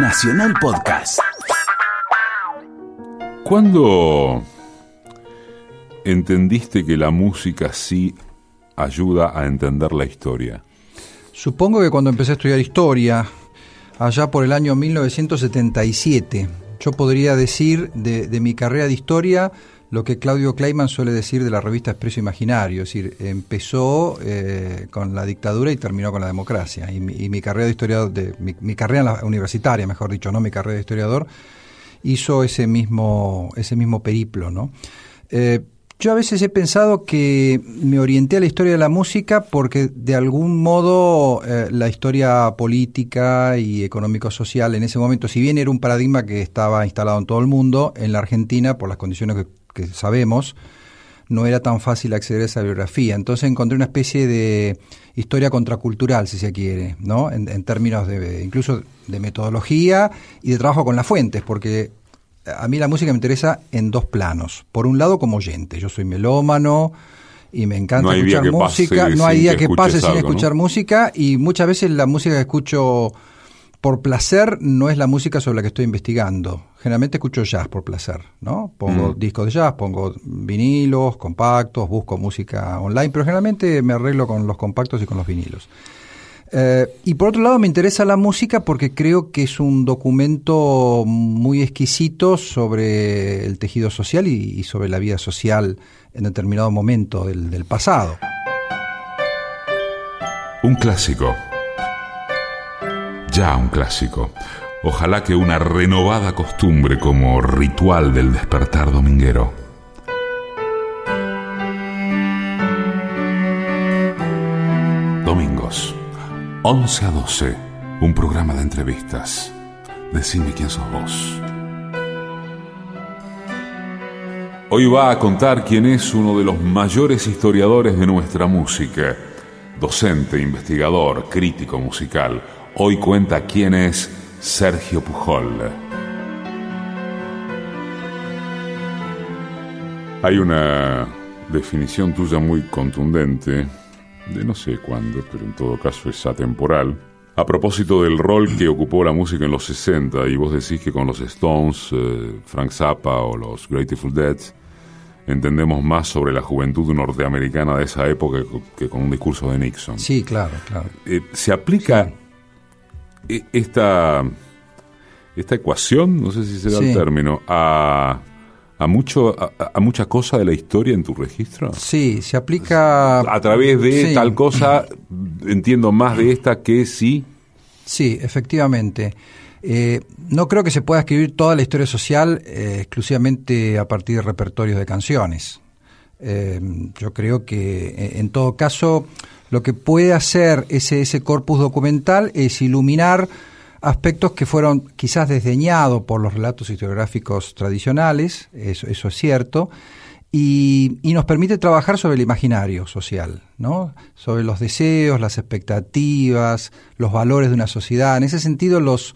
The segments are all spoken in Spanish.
Nacional Podcast. ¿Cuándo entendiste que la música sí ayuda a entender la historia? Supongo que cuando empecé a estudiar historia, allá por el año 1977, yo podría decir de, de mi carrera de historia lo que Claudio Kleiman suele decir de la revista Expreso Imaginario, es decir, empezó eh, con la dictadura y terminó con la democracia. Y mi, carrera de historiador, de, mi, carrera universitaria, mejor dicho, no mi carrera de historiador, hizo ese mismo, ese mismo periplo, ¿no? Eh, yo a veces he pensado que me orienté a la historia de la música porque de algún modo eh, la historia política y económico-social en ese momento, si bien era un paradigma que estaba instalado en todo el mundo, en la Argentina, por las condiciones que que sabemos, no era tan fácil acceder a esa biografía. Entonces encontré una especie de historia contracultural, si se quiere, ¿no? En, términos de incluso de metodología y de trabajo con las fuentes, porque a mí la música me interesa en dos planos. Por un lado, como oyente, yo soy melómano y me encanta escuchar música. No hay día que, pase sin escuchar música y muchas veces la música que escucho por placer no es la música sobre la que estoy investigando. Generalmente escucho jazz por placer, ¿no? Pongo mm. discos de jazz, pongo vinilos, compactos, busco música online, pero generalmente me arreglo con los compactos y con los vinilos. Eh, y por otro lado me interesa la música porque creo que es un documento muy exquisito sobre el tejido social y, sobre la vida social en determinado momento del pasado. Un clásico ya un clásico. Ojalá que una renovada costumbre como ritual del despertar dominguero. Domingos, 11 a 12, un programa de entrevistas. Decime quién sos vos. Hoy va a contar quién es uno de los mayores historiadores de nuestra música, docente, investigador, crítico musical Hoy cuenta quién es Sergio Pujol. Hay una definición tuya muy contundente, de no sé cuándo, pero en todo caso es atemporal, a propósito del rol que ocupó la música en los 60, y vos decís que con los Stones, eh, Frank Zappa o los Grateful Dead, entendemos más sobre la juventud norteamericana de esa época que con un discurso de Nixon. Sí, claro, claro. Eh, ¿Se aplica esta, esta ecuación, no sé si será el término, a, a, mucho, a, mucha cosa de la historia en tu registro? Sí, se aplica... A través de tal cosa, entiendo más de esta que sí. Sí, efectivamente. Eh, no creo que se pueda escribir toda la historia social eh, exclusivamente a partir de repertorios de canciones. Eh, yo creo que en todo caso lo que puede hacer ese, ese corpus documental es iluminar aspectos que fueron quizás desdeñados por los relatos historiográficos tradicionales, eso, eso es cierto, y, y, nos permite trabajar sobre el imaginario social, ¿no? sobre los deseos, las expectativas, los valores de una sociedad. En ese sentido, los,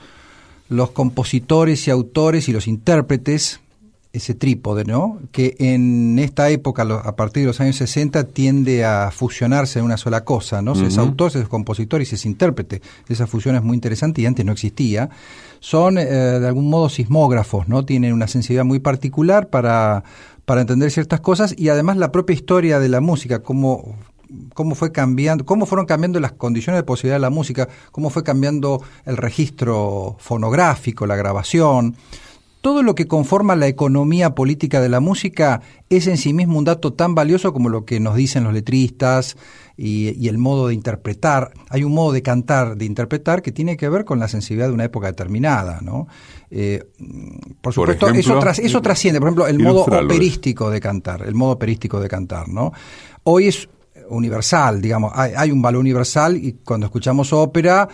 los compositores y autores y los intérpretes ese trípode, ¿no? Que en esta época, a partir de los años 60, tiende a fusionarse en una sola cosa, ¿no? Se es autor, se es compositor y se es intérprete. Esa fusión es muy interesante y antes no existía. Son, eh, de algún modo, sismógrafos, ¿no? Tienen una sensibilidad muy particular para, para entender ciertas cosas y además la propia historia de la música, cómo, cómo fue cambiando, cómo fueron cambiando las condiciones de posibilidad de la música, cómo fue cambiando el registro fonográfico, la grabación todo lo que conforma la economía política de la música es en sí mismo un dato tan valioso como lo que nos dicen los letristas y, el modo de interpretar. Hay un modo de cantar, de interpretar, que tiene que ver con la sensibilidad de una época determinada, ¿no? Eh, por supuesto, eso, eso trasciende, por ejemplo, el modo operístico de cantar, el modo operístico de cantar, ¿no? Hoy es universal, digamos, hay, un valor universal y cuando escuchamos ópera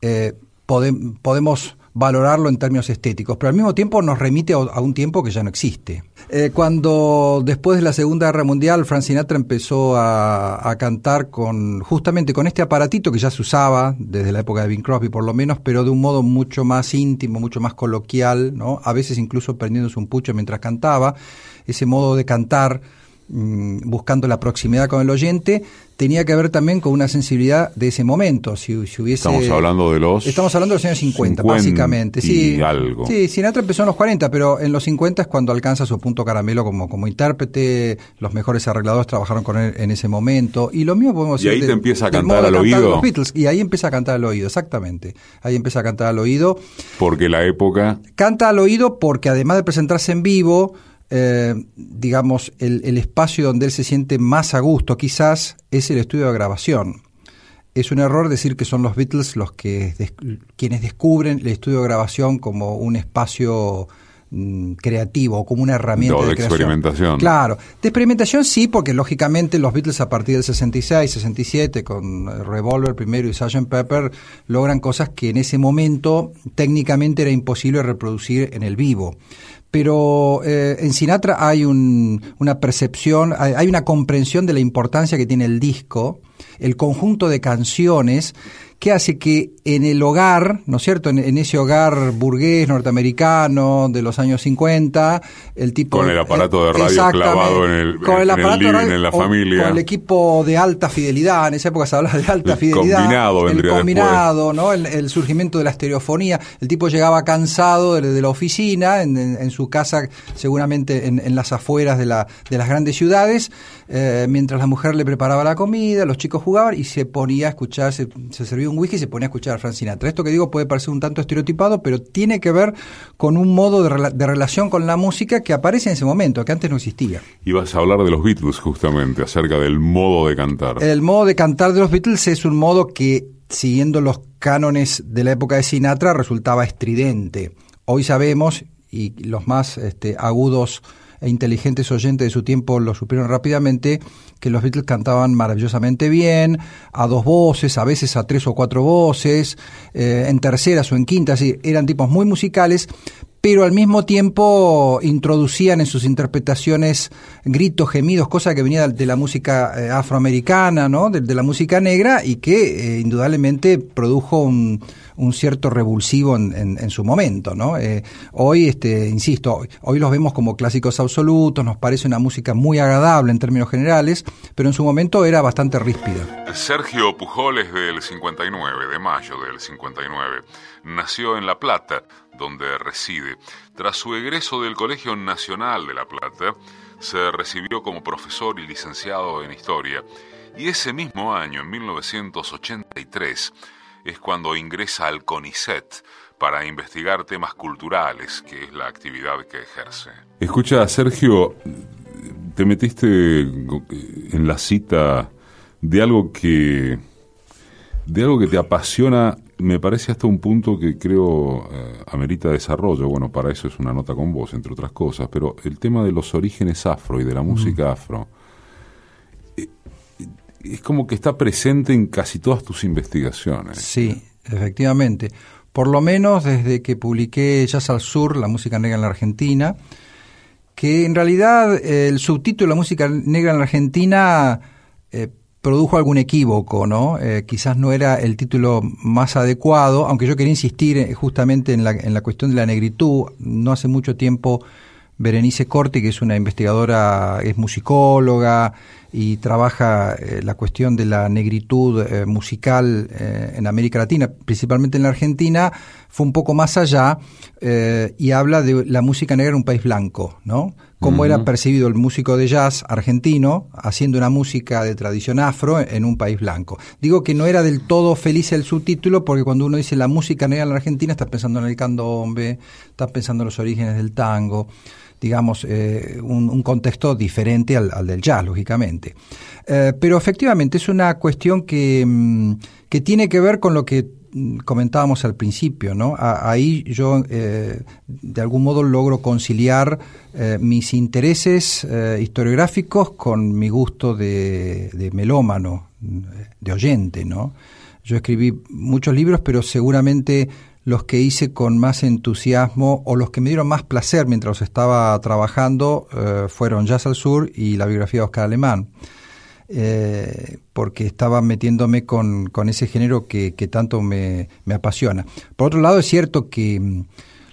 eh, podemos valorarlo en términos estéticos, pero al mismo tiempo nos remite a, un tiempo que ya no existe. Eh, cuando después de la Segunda Guerra Mundial Frank Sinatra empezó a, cantar con justamente con este aparatito que ya se usaba desde la época de Bing Crosby por lo menos, pero de un modo mucho más íntimo, mucho más coloquial, ¿no? A veces incluso prendiéndose un pucho mientras cantaba, ese modo de cantar buscando la proximidad con el oyente, tenía que ver también con una sensibilidad de ese momento. Si, hubiese, estamos hablando de los... Estamos hablando de los años 50, básicamente. Sí, algo. Sí, Sinatra empezó en los 40, pero en los 50 es cuando alcanza su punto caramelo como, como intérprete. Los mejores arregladores trabajaron con él en ese momento. Y lo mismo podemos decir... Y ahí te empieza a cantar al oído. y ahí empieza a cantar al oído, exactamente. Ahí empieza a cantar al oído. Porque la época... Canta al oído porque además de presentarse en vivo eh, digamos, el, espacio donde él se siente más a gusto quizás es el estudio de grabación. Es un error decir que son los Beatles los que quienes descubren el estudio de grabación como un espacio mm, creativo, como una herramienta de, de experimentación. Claro, de experimentación sí, porque lógicamente los Beatles a partir del 66, 67, con Revolver primero y Sgt. Pepper, logran cosas que en ese momento técnicamente era imposible reproducir en el vivo pero eh, en Sinatra hay una percepción, hay, una comprensión de la importancia que tiene el disco, el conjunto de canciones que hace que en el hogar, ¿no es cierto? En, ese hogar burgués norteamericano de los años 50, el tipo... Con el aparato de radio clavado en el, con el, living, en la familia. Con el equipo de alta fidelidad, en esa época se hablaba de alta el fidelidad. Combinado, el combinado, ¿no? El, surgimiento de la estereofonía. El tipo llegaba cansado de, la oficina, en, su casa, seguramente en, las afueras de, la, de las grandes ciudades, eh, mientras la mujer le preparaba la comida, los chicos jugaban y se ponía a escuchar, se, se servía un whisky y se ponía a escuchar a Frank Sinatra. Esto que digo puede parecer un tanto estereotipado, pero tiene que ver con un modo de, relación con la música que aparece en ese momento, que antes no existía. Y vas a hablar de los Beatles justamente, acerca del modo de cantar. El modo de cantar de los Beatles es un modo que, siguiendo los cánones de la época de Sinatra, resultaba estridente. Hoy sabemos, y los más este, agudos e inteligentes oyentes de su tiempo lo supieron rápidamente, que los Beatles cantaban maravillosamente bien, a dos voces, a veces a tres o cuatro voces, eh, en terceras o en quintas, eran tipos muy musicales, pero al mismo tiempo introducían en sus interpretaciones gritos, gemidos, cosa que venía de la música eh, afroamericana, ¿no? de, la música negra y que eh, indudablemente produjo un, cierto revulsivo en, en, su momento, ¿no? Eh, hoy, este, insisto, hoy, los vemos como clásicos absolutos, nos parece una música muy agradable en términos generales, pero en su momento era bastante ríspida. Sergio Pujoles del 59, de mayo del 59, nació en La Plata, donde reside. Tras su egreso del Colegio Nacional de La Plata, se recibió como profesor y licenciado en Historia, y ese mismo año, en 1983, es cuando ingresa al CONICET para investigar temas culturales, que es la actividad que ejerce. Escucha, Sergio, te metiste en la cita de algo que de algo que te apasiona, me parece hasta un punto que creo eh, amerita desarrollo. Bueno, para eso es una nota con vos, entre otras cosas, pero el tema de los orígenes afro y de la música afro es como que está presente en casi todas tus investigaciones. Sí, efectivamente. Por lo menos desde que publiqué Jazz al Sur, la música negra en la Argentina, que en realidad eh, el subtítulo La música negra en la Argentina eh, produjo algún equívoco, ¿no? Eh, quizás no era el título más adecuado, aunque yo quería insistir justamente en la, en la cuestión de la negritud. No hace mucho tiempo Berenice Corti, que es una investigadora, es musicóloga y trabaja eh, la cuestión de la negritud eh, musical eh, en América Latina, principalmente en la Argentina, fue un poco más allá y habla de la música negra en un país blanco, ¿no? Cómo era percibido el músico de jazz argentino haciendo una música de tradición afro en un país blanco. Digo que no era del todo feliz el subtítulo porque cuando uno dice la música negra en la Argentina estás pensando en el candombe, estás pensando en los orígenes del tango digamos, eh, un, contexto diferente al, del jazz, lógicamente. Eh, pero efectivamente es una cuestión que, mm, que, tiene que ver con lo que comentábamos al principio, ¿no? ahí yo eh, de algún modo logro conciliar mis intereses historiográficos con mi gusto de, melómano, de oyente, ¿no? Yo escribí muchos libros, pero seguramente los que hice con más entusiasmo o los que me dieron más placer mientras estaba trabajando eh, fueron Jazz al Sur y la biografía de Oscar Alemán, eh, porque estaba metiéndome con, ese género que, tanto me, apasiona. Por otro lado, es cierto que mm,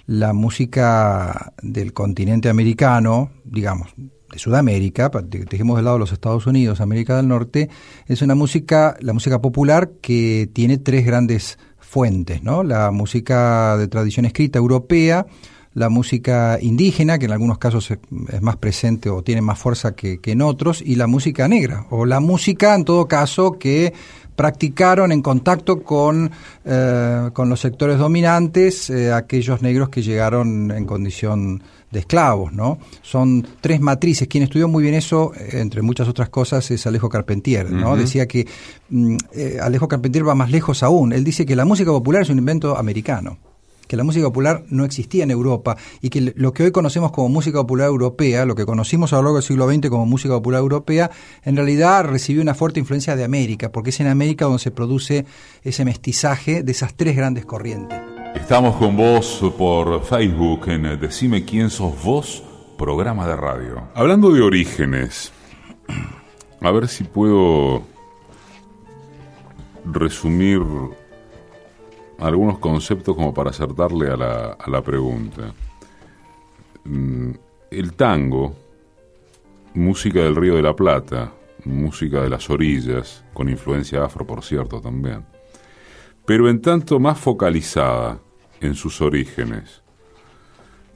la música del continente americano, digamos, de Sudamérica, dejemos de lado los Estados Unidos, América del Norte, es una música, la música popular que tiene tres grandes fuentes, ¿no? La música de tradición escrita europea, la música indígena, que en algunos casos es, más presente o tiene más fuerza que, en otros, y la música negra, o la música en todo caso que practicaron en contacto con, eh, con los sectores dominantes eh, aquellos negros que llegaron en condición de esclavos, ¿no? Son tres matrices. Quien estudió muy bien eso, eh, entre muchas otras cosas, es Alejo Carpentier, ¿no? Decía que mm, Alejo Carpentier va más lejos aún. Él dice que la música popular es un invento americano que la música popular no existía en Europa y que lo que hoy conocemos como música popular europea, lo que conocimos a lo largo del siglo XX como música popular europea, en realidad recibió una fuerte influencia de América, porque es en América donde se produce ese mestizaje de esas tres grandes corrientes. Estamos con vos por Facebook en Decime quién sos vos, programa de radio. Hablando de orígenes, a ver si puedo resumir algunos conceptos como para acertarle a la, a la pregunta. Mm, el tango, música del Río de la Plata, música de las orillas, con influencia afro, por cierto, también, pero en tanto más focalizada en sus orígenes.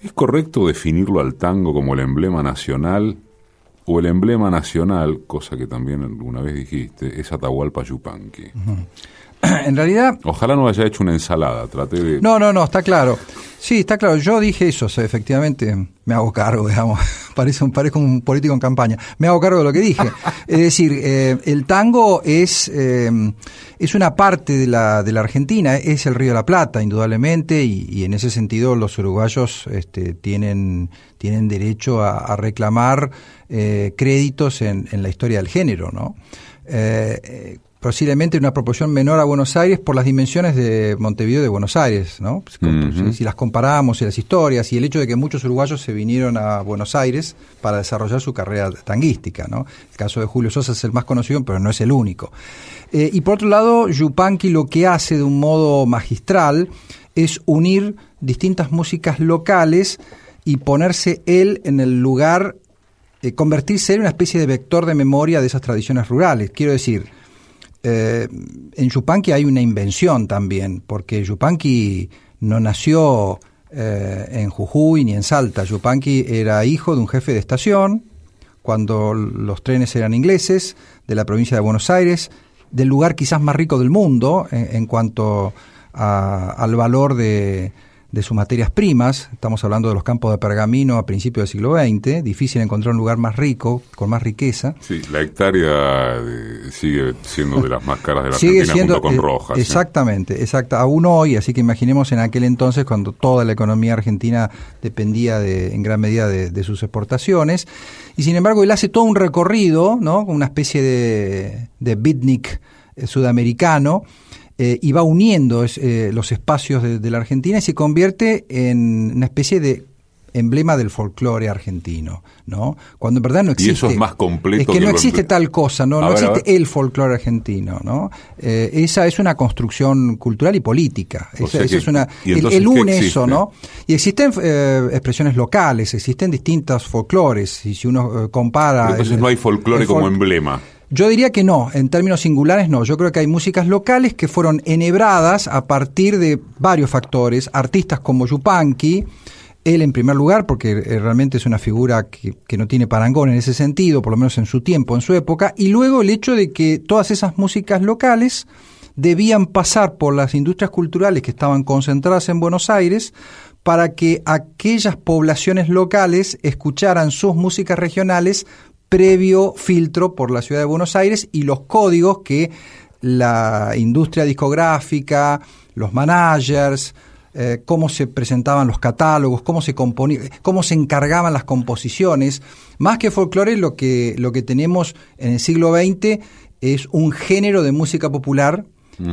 ¿Es correcto definirlo al tango como el emblema nacional o el emblema nacional, cosa que también alguna vez dijiste, es Atahualpa Yupanqui? en realidad... Ojalá no haya hecho una ensalada, trate de... No, no, no, está claro. Sí, está claro. Yo dije eso, efectivamente, me hago cargo, digamos. Parece un, parezco un político en campaña. Me hago cargo de lo que dije. es decir, eh, el tango es, eh, es una parte de la, de la Argentina, es el Río de la Plata, indudablemente, y, en ese sentido los uruguayos este, tienen, tienen derecho a, reclamar eh, créditos en, en, la historia del género, ¿no? Eh, posiblemente una proporción menor a Buenos Aires por las dimensiones de Montevideo de Buenos Aires, ¿no? Pues, si, las comparamos y las historias y el hecho de que muchos uruguayos se vinieron a Buenos Aires para desarrollar su carrera tanguística, ¿no? El caso de Julio Sosa es el más conocido, pero no es el único. Eh, y por otro lado, Yupanqui lo que hace de un modo magistral es unir distintas músicas locales y ponerse él en el lugar, eh, convertirse en una especie de vector de memoria de esas tradiciones rurales. Quiero decir, eh, en Yupanqui hay una invención también, porque Yupanqui no nació eh, en Jujuy ni en Salta. Yupanqui era hijo de un jefe de estación, cuando los trenes eran ingleses, de la provincia de Buenos Aires, del lugar quizás más rico del mundo en, cuanto al valor de, de sus materias primas, estamos hablando de los campos de pergamino a principios del siglo XX, difícil encontrar un lugar más rico, con más riqueza. Sí, la hectárea eh, sigue siendo de las más caras de la sigue Argentina siendo, con eh, Rojas. Exactamente, exacto, aún hoy, así que imaginemos en aquel entonces cuando toda la economía argentina dependía de, en gran medida de, sus exportaciones, y sin embargo él hace todo un recorrido, ¿no? Una especie de, de beatnik eh, sudamericano, eh, y va uniendo eh, los espacios de, la Argentina y se convierte en una especie de emblema del folclore argentino, ¿no? Cuando en verdad no existe. Y eso es más completo. Es que, no existe tal cosa, no, no existe el folclore argentino, ¿no? Eh, esa es una construcción cultural y política. Esa, es una. El, une eso, ¿no? Y existen expresiones locales, existen distintas folclores. Y si uno compara. entonces no hay folclore como emblema. Yo diría que no, en términos singulares no. Yo creo que hay músicas locales que fueron enhebradas a partir de varios factores. Artistas como Yupanqui, él en primer lugar, porque eh, realmente es una figura que, no tiene parangón en ese sentido, por lo menos en su tiempo, en su época, y luego el hecho de que todas esas músicas locales debían pasar por las industrias culturales que estaban concentradas en Buenos Aires para que aquellas poblaciones locales escucharan sus músicas regionales previo filtro por la ciudad de Buenos Aires y los códigos que la industria discográfica, los managers, eh, cómo se presentaban los catálogos, cómo se cómo se encargaban las composiciones. Más que folclore, lo que, lo que tenemos en el siglo XX es un género de música popular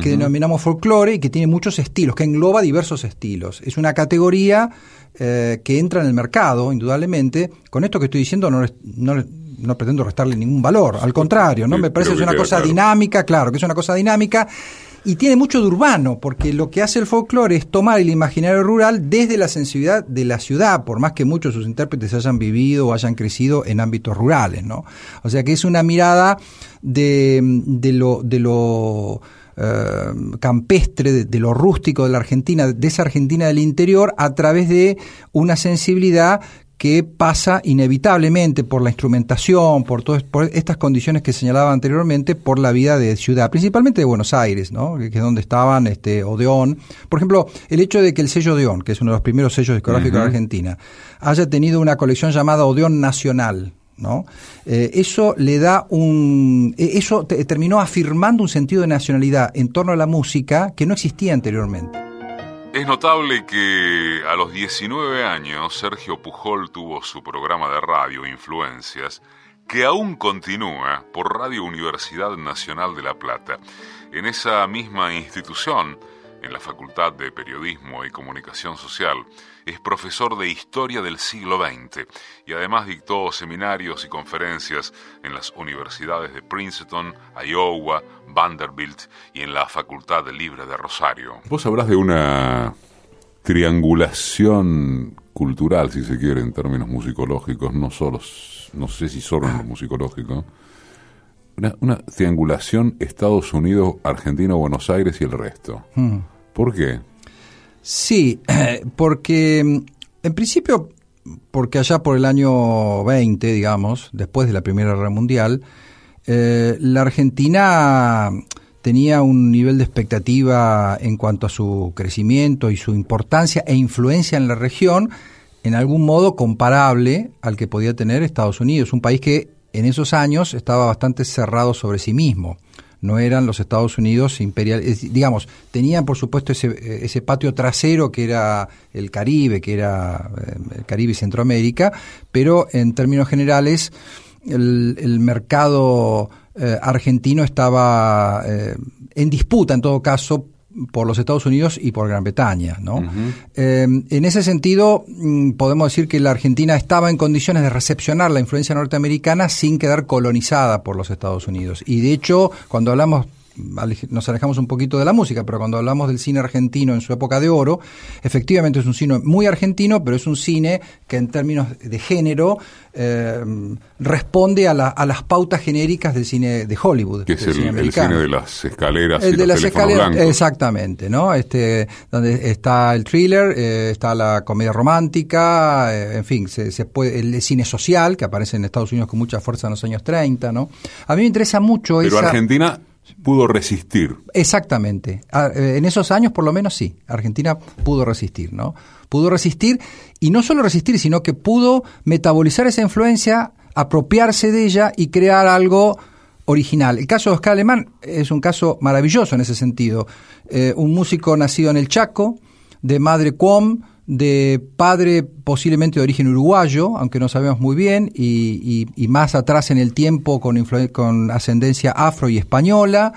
que denominamos folclore y que tiene muchos estilos, que engloba diversos estilos. Es una categoría eh, que entra en el mercado, indudablemente. Con esto que estoy diciendo no, no, no pretendo restarle ningún valor, al contrario, ¿no? Me parece que es una cosa dinámica, claro, que es una cosa dinámica y tiene mucho de urbano, porque lo que hace el folclore es tomar el imaginario rural desde la sensibilidad de la ciudad, por más que muchos de sus intérpretes hayan vivido o hayan crecido en ámbitos rurales, ¿no? O sea que es una mirada de, de lo, de lo eh, campestre, de, lo rústico de la Argentina, de esa Argentina del interior, a través de una sensibilidad que pasa inevitablemente por la instrumentación, por todas por estas condiciones que señalaba anteriormente, por la vida de ciudad, principalmente de Buenos Aires, ¿no? que es donde estaban este, Odeón. Por ejemplo, el hecho de que el sello Odeón, que es uno de los primeros sellos discográficos de Argentina, haya tenido una colección llamada Odeón Nacional, ¿no? Eh, eso le da un. Eh, eso terminó afirmando un sentido de nacionalidad en torno a la música que no existía anteriormente. Es notable que a los 19 años Sergio Pujol tuvo su programa de radio Influencias, que aún continúa por Radio Universidad Nacional de La Plata. En esa misma institución, en la Facultad de Periodismo y Comunicación Social, es profesor de Historia del siglo XX y además dictó seminarios y conferencias en las universidades de Princeton, Iowa, Vanderbilt y en la Facultad Libre de Rosario. Vos habrás de una triangulación cultural, si se quiere, en términos musicológicos, no solo, no sé si solo en lo musicológico, una, triangulación Estados Unidos, Argentina, Buenos Aires y el resto. Hmm. ¿Por qué? Sí, porque en principio, porque allá por el año 20, digamos, después de la Primera Guerra Mundial, eh, la Argentina tenía un nivel de expectativa en cuanto a su crecimiento y su importancia e influencia en la región, en algún modo comparable al que podía tener Estados Unidos, un país que en esos años estaba bastante cerrado sobre sí mismo no eran los Estados Unidos imperiales, digamos, tenían por supuesto ese, ese patio trasero que era el Caribe, que era eh, el Caribe y Centroamérica, pero en términos generales el, mercado eh, argentino estaba eh, en disputa en todo caso por los Estados Unidos y por Gran Bretaña. ¿no? Eh, en ese sentido, mm, podemos decir que la Argentina estaba en condiciones de recepcionar la influencia norteamericana sin quedar colonizada por los Estados Unidos. Y de hecho, cuando hablamos nos alejamos un poquito de la música, pero cuando hablamos del cine argentino en su época de oro, efectivamente es un cine muy argentino, pero es un cine que en términos de género eh, responde a, las pautas genéricas del cine de Hollywood. Que es el, cine de las escaleras. El de las escaleras, exactamente, ¿no? Este, donde está el thriller, eh, está la comedia romántica, eh, en fin, se, puede, el cine social que aparece en Estados Unidos con mucha fuerza en los años 30, ¿no? A mí me interesa mucho pero Argentina pudo resistir. Exactamente. Ah, eh, en esos años, por lo menos, sí. Argentina pudo resistir, ¿no? Pudo resistir y no solo resistir, sino que pudo metabolizar esa influencia, apropiarse de ella y crear algo original. El caso de Oscar Alemán es un caso maravilloso en ese sentido. Eh, un músico nacido en el Chaco, de madre Cuom, de padre posiblemente de origen uruguayo, aunque no sabemos muy bien, y, más atrás en el tiempo con, con ascendencia afro y española,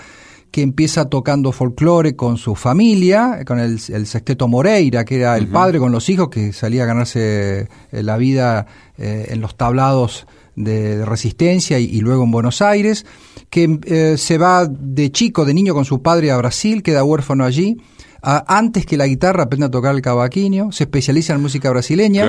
que empieza tocando folclore con su familia, con el, sexteto Moreira, que era el padre con los hijos, que salía a ganarse eh, la vida eh, en los tablados de, resistencia y, luego en Buenos Aires, que eh, se va de chico, de niño con su padre a Brasil, queda huérfano allí, antes que la guitarra aprende a tocar el cavaquinho, se especializa en música brasileña.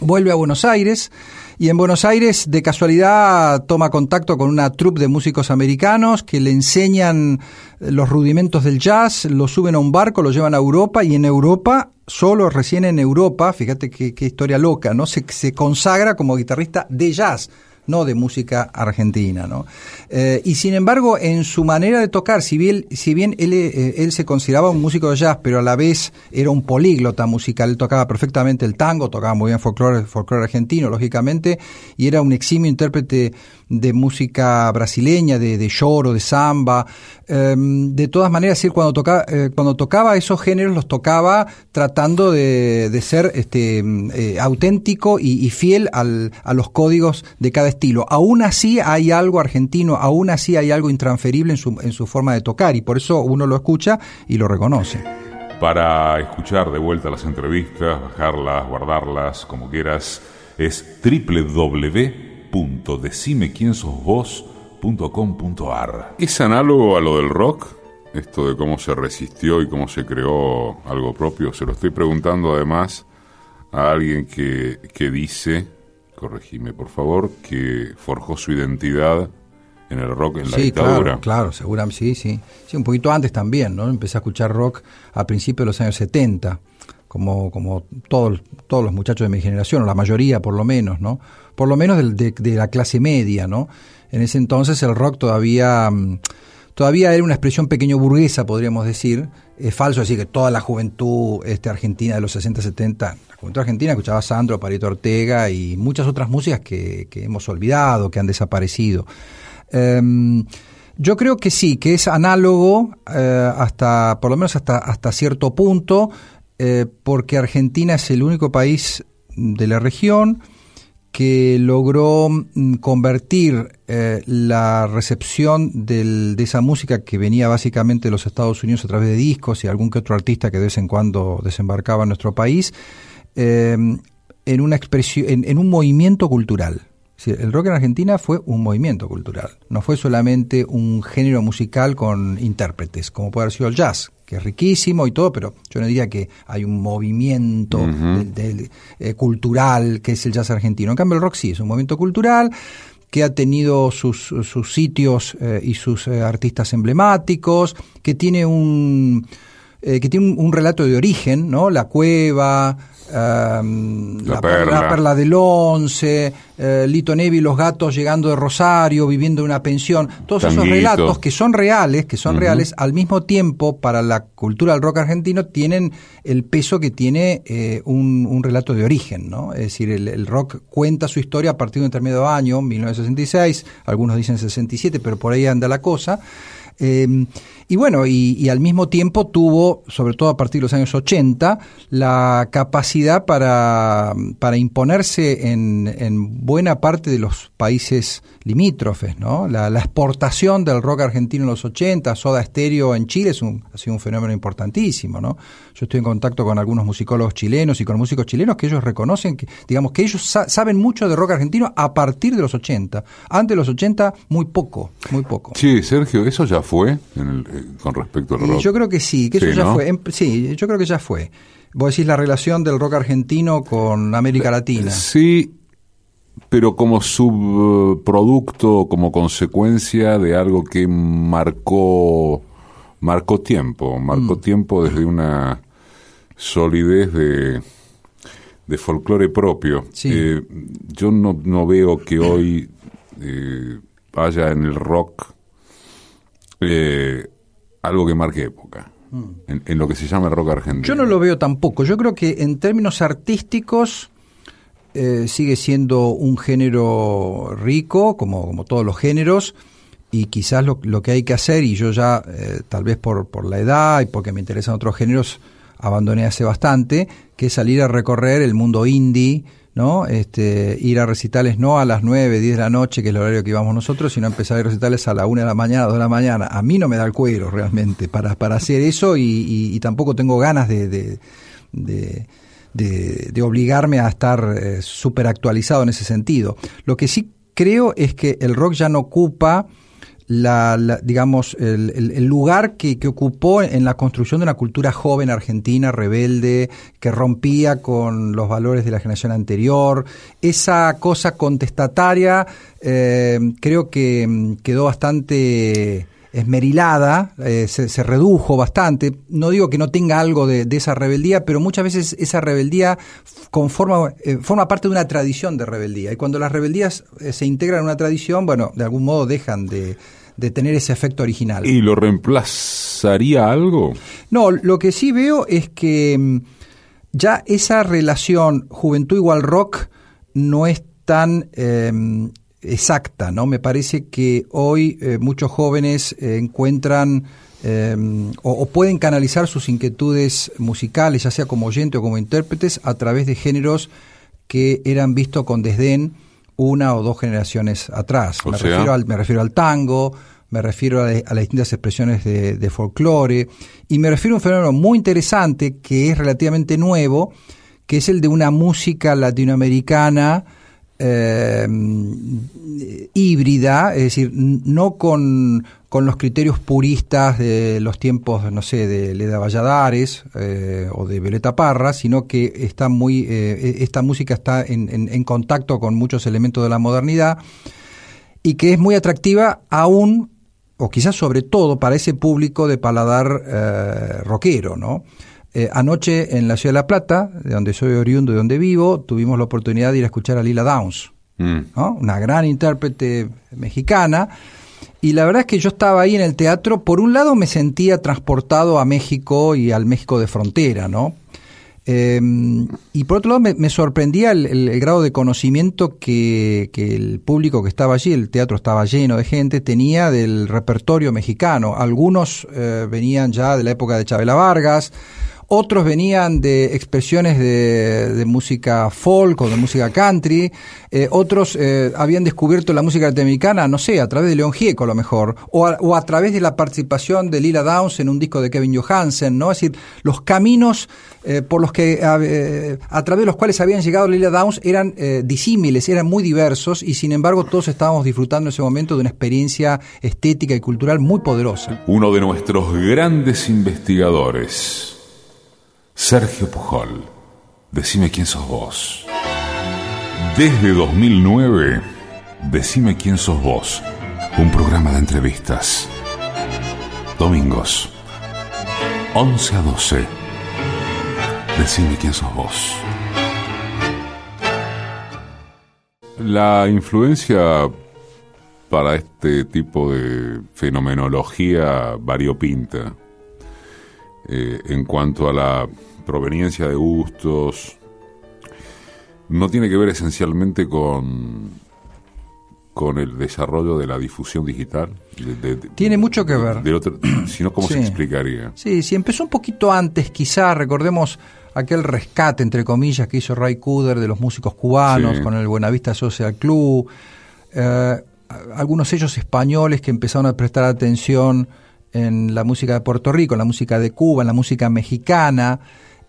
Vuelve a Buenos Aires y en Buenos Aires de casualidad toma contacto con una troupe de músicos americanos que le enseñan los rudimentos del jazz, lo suben a un barco, lo llevan a Europa y en Europa, solo recién en Europa, fíjate qué, historia loca, ¿no? Se, se consagra como guitarrista de jazz no de música argentina. ¿no? Eh, y sin embargo, en su manera de tocar, si bien, si bien él, eh, él se consideraba un músico de jazz, pero a la vez era un políglota musical, él tocaba perfectamente el tango, tocaba muy bien folclore, folclore argentino, lógicamente, y era un eximio intérprete de música brasileña, de, de lloro, de samba. Em, de todas maneras, cuando, tocaba, eh, cuando tocaba esos géneros, los tocaba tratando de, de ser este, eh, auténtico y, fiel al, a los códigos de cada estilo. Aún así hay algo argentino, aún así hay algo intransferible en su, en su forma de tocar y por eso uno lo escucha y lo reconoce. Para escuchar de vuelta las entrevistas, bajarlas, guardarlas, como quieras, es www .decimequiensosvos.com.ar ¿Es análogo a lo del rock? esto de cómo se resistió y cómo se creó algo propio, se lo estoy preguntando además a alguien que, que dice, corregime por favor, que forjó su identidad en el rock en la dictadura. Claro, claro, seguramente, sí, sí. Sí, un poquito antes también, ¿no? Empecé a escuchar rock a principios de los años 70, como, como todos, todos los muchachos de mi generación, o la mayoría por lo menos, ¿no? Por lo menos de, de, la clase media, ¿no? En ese entonces el rock todavía, mm, todavía era una expresión pequeño burguesa, podríamos decir. Es falso decir que toda la juventud este, argentina de los 60, 70, la juventud argentina escuchaba Sandro, Parito Ortega y muchas otras músicas que, que hemos olvidado, que han desaparecido. Em, yo creo que sí, que es análogo eh, hasta, por lo menos hasta, hasta cierto punto, eh, porque Argentina es el único país de la región que logró mm, convertir eh, la recepción de esa música que venía básicamente de los Estados Unidos a través de discos y algún que otro artista que de vez en cuando desembarcaba en nuestro país, em, en, una expresión, en un movimiento cultural. El rock en Argentina fue un movimiento cultural, no fue solamente un género musical con intérpretes, como puede haber sido el jazz, que es riquísimo y todo, pero yo no diría que hay un movimiento eh, cultural que es el jazz argentino. En cambio, el rock sí, es un movimiento cultural que ha tenido sus, sus sitios eh, y sus eh, artistas emblemáticos, que tiene un... que tiene un, relato de origen, ¿no? La cueva, la, perla. del Once, eh, Lito Nevi, los gatos llegando de Rosario, viviendo en una pensión, todos esos relatos que son reales, que son reales, al mismo tiempo para la cultura del rock argentino tienen el peso que tiene eh, un, relato de origen, ¿no? Es decir, el, rock cuenta su historia a partir de un determinado año, 1966, algunos dicen 67, pero por ahí anda la cosa. Em, y bueno, y, al mismo tiempo tuvo, sobre todo a partir de los años 80, la capacidad para, para imponerse en, en, buena parte de los países limítrofes, ¿no? La, exportación del rock argentino en los 80, Soda Stereo en Chile es un, ha sido un fenómeno importantísimo, ¿no? Yo estoy en contacto con algunos musicólogos chilenos y con músicos chilenos que ellos reconocen que, digamos, que ellos saben mucho de rock argentino a partir de los 80. Antes de los 80, muy poco, muy poco. Sí, Sergio, eso ya fue eh, con respecto al rock. yo creo que sí, que eso ya fue. Em, sí, yo creo que ya fue. Vos decís la relación del rock argentino con América eh, Latina. Sí, pero como subproducto, como consecuencia de algo que marcó, marcó tiempo, marcó mm. tiempo desde una solidez de, de folclore propio. Eh, yo no, no, veo que hoy eh, haya en el rock eh, algo que marque época. Mm. En, en, lo que se llama el rock argentino. Yo no lo veo tampoco. Yo creo que en términos artísticos sigue siendo un género rico, como, como todos los géneros, y quizás lo, lo que hay que hacer, y yo ya, tal vez por, por la edad y porque me interesan otros géneros, abandoné hace bastante, que es salir a recorrer el mundo indie, ¿no? Este, ir a recitales no a las 9, 10 de la noche, que es el horario que íbamos nosotros, sino empezar a a recitales a la 1 de la mañana, 2 de la mañana. A mí no me da el cuero realmente para, para hacer eso y, tampoco tengo ganas de, de de, obligarme a estar eh, súper actualizado en ese sentido. Lo que sí creo es que el rock ya no ocupa la, digamos, el, lugar que, ocupó en la construcción de una cultura joven argentina, rebelde, que rompía con los valores de la generación anterior. Esa cosa contestataria eh, creo que mm, quedó bastante esmerilada, eh, se, redujo bastante. No digo que no tenga algo de, esa rebeldía, pero muchas veces esa rebeldía conforma, eh, forma parte de una tradición de rebeldía. Y cuando las rebeldías eh, se integran en una tradición, bueno, de algún modo dejan de, de tener ese efecto original. ¿Y lo reemplazaría algo? No, lo que sí veo es que mm, ya esa relación juventud igual rock no es tan em, exacta, ¿no? Me parece que hoy eh, muchos jóvenes eh, encuentran em, o, pueden canalizar sus inquietudes musicales, ya sea como oyente o como intérpretes, a través de géneros que eran vistos con desdén una o dos generaciones atrás. Me refiero, al, me refiero al tango, me refiero a, las distintas expresiones de, de folclore y me refiero a un fenómeno muy interesante que es relativamente nuevo, que es el de una música latinoamericana eh, híbrida, es decir, no con con los criterios puristas de los tiempos, no sé, de Leda Valladares eh, o de Violeta Parra, sino que está muy, eh, esta música está en, en, contacto con muchos elementos de la modernidad y que es muy atractiva aún, o quizás sobre todo, para ese público de paladar eh, rockero, ¿no? anoche en la Ciudad de La Plata, de donde soy oriundo, de donde vivo, tuvimos la oportunidad de ir a escuchar a Lila Downs, mm. una gran intérprete mexicana, y la verdad es que yo estaba ahí en el teatro, por un lado me sentía transportado a México y al México de frontera, ¿no? Em, y por otro lado me, sorprendía el, grado de conocimiento que, el público que estaba allí, el teatro estaba lleno de gente, tenía del repertorio mexicano. Algunos eh, venían ya de la época de Chabela Vargas, otros venían de expresiones de, música folk o de música country, eh, otros eh, habían descubierto la música norteamericana, no sé, a través de León Gieco a lo mejor, o a, través de la participación de Lila Downs en un disco de Kevin Johansen, ¿no? Es decir, los caminos eh, por los que, a través de los cuales habían llegado Lila Downs eran disímiles, eran muy diversos y sin embargo todos estábamos disfrutando en ese momento de una experiencia estética y cultural muy poderosa. Uno de nuestros grandes investigadores Sergio Pujol, decime quién sos vos. Desde 2009, Decime quién sos vos, un programa de entrevistas. Domingos, 11 a 12. Decime quién sos vos. La influencia para este tipo de fenomenología variopinta eh, en cuanto a la proveniencia de gustos, no tiene que ver esencialmente con, con el desarrollo de la difusión digital. tiene mucho que ver. sino cómo se explicaría. Sí, sí, empezó un poquito antes, quizá, recordemos aquel rescate, entre comillas, que hizo Ray Kuder de los músicos cubanos con el Buenavista Social Club. Eh, algunos sellos españoles que empezaron a prestar atención en la música de Puerto Rico, en la música de Cuba, en la música mexicana,